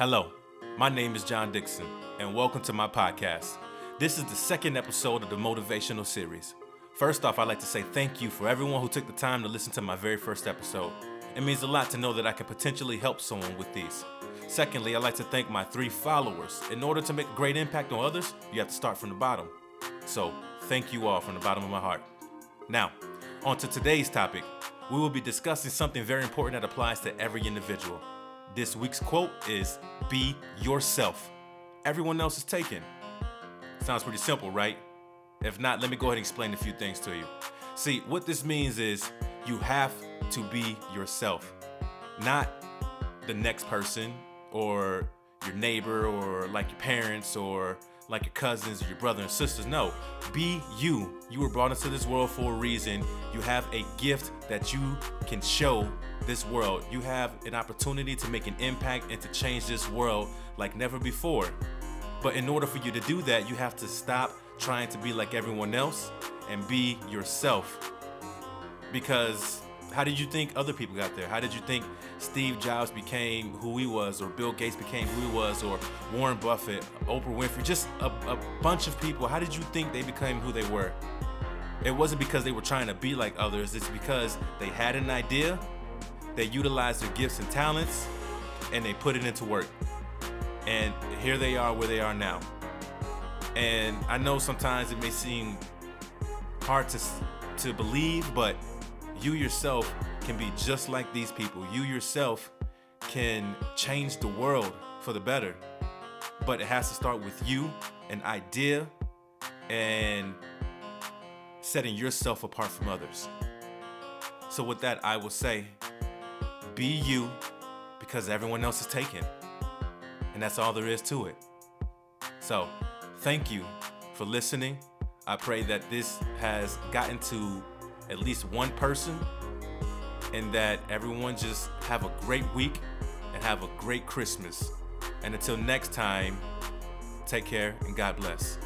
Hello, my name is John Dixon, and welcome to my podcast. This is the second episode of the motivational series. First off, I'd like to say thank you for everyone who took the time to listen to my very first episode. It means a lot to know that I can potentially help someone with these. Secondly, I'd like to thank my three followers. In order to make a great impact on others, you have to start from the bottom. So, thank you all from the bottom of my heart. Now, on to today's topic. We will be discussing something very important that applies to every individual. This week's quote is Be yourself. Everyone else is taken. Sounds pretty simple, right? If not, let me go ahead and explain a few things to you. See, what this means is you have to be yourself, not the next person or your neighbor or like your parents or like your cousins or your brother and sisters. No, be you. You were brought into this world for a reason. You have a gift that you can show this world. You have an opportunity to make an impact and to change this world like never before. But in order for you to do that, you have to stop trying to be like everyone else and be yourself. Because how did you think other people got there? How did you think Steve Jobs became who he was, or Bill Gates became who he was, or Warren Buffett, Oprah Winfrey, just a, a bunch of people? How did you think they became who they were? It wasn't because they were trying to be like others, it's because they had an idea, they utilize their gifts and talents, and they put it into work. And here they are where they are now. And I know sometimes it may seem hard to, to believe, but you yourself can be just like these people. You yourself can change the world for the better. But it has to start with you, an idea, and setting yourself apart from others. So, with that, I will say be you because everyone else is taken. And that's all there is to it. So, thank you for listening. I pray that this has gotten to at least one person and that everyone just have a great week and have a great Christmas. And until next time, take care and God bless.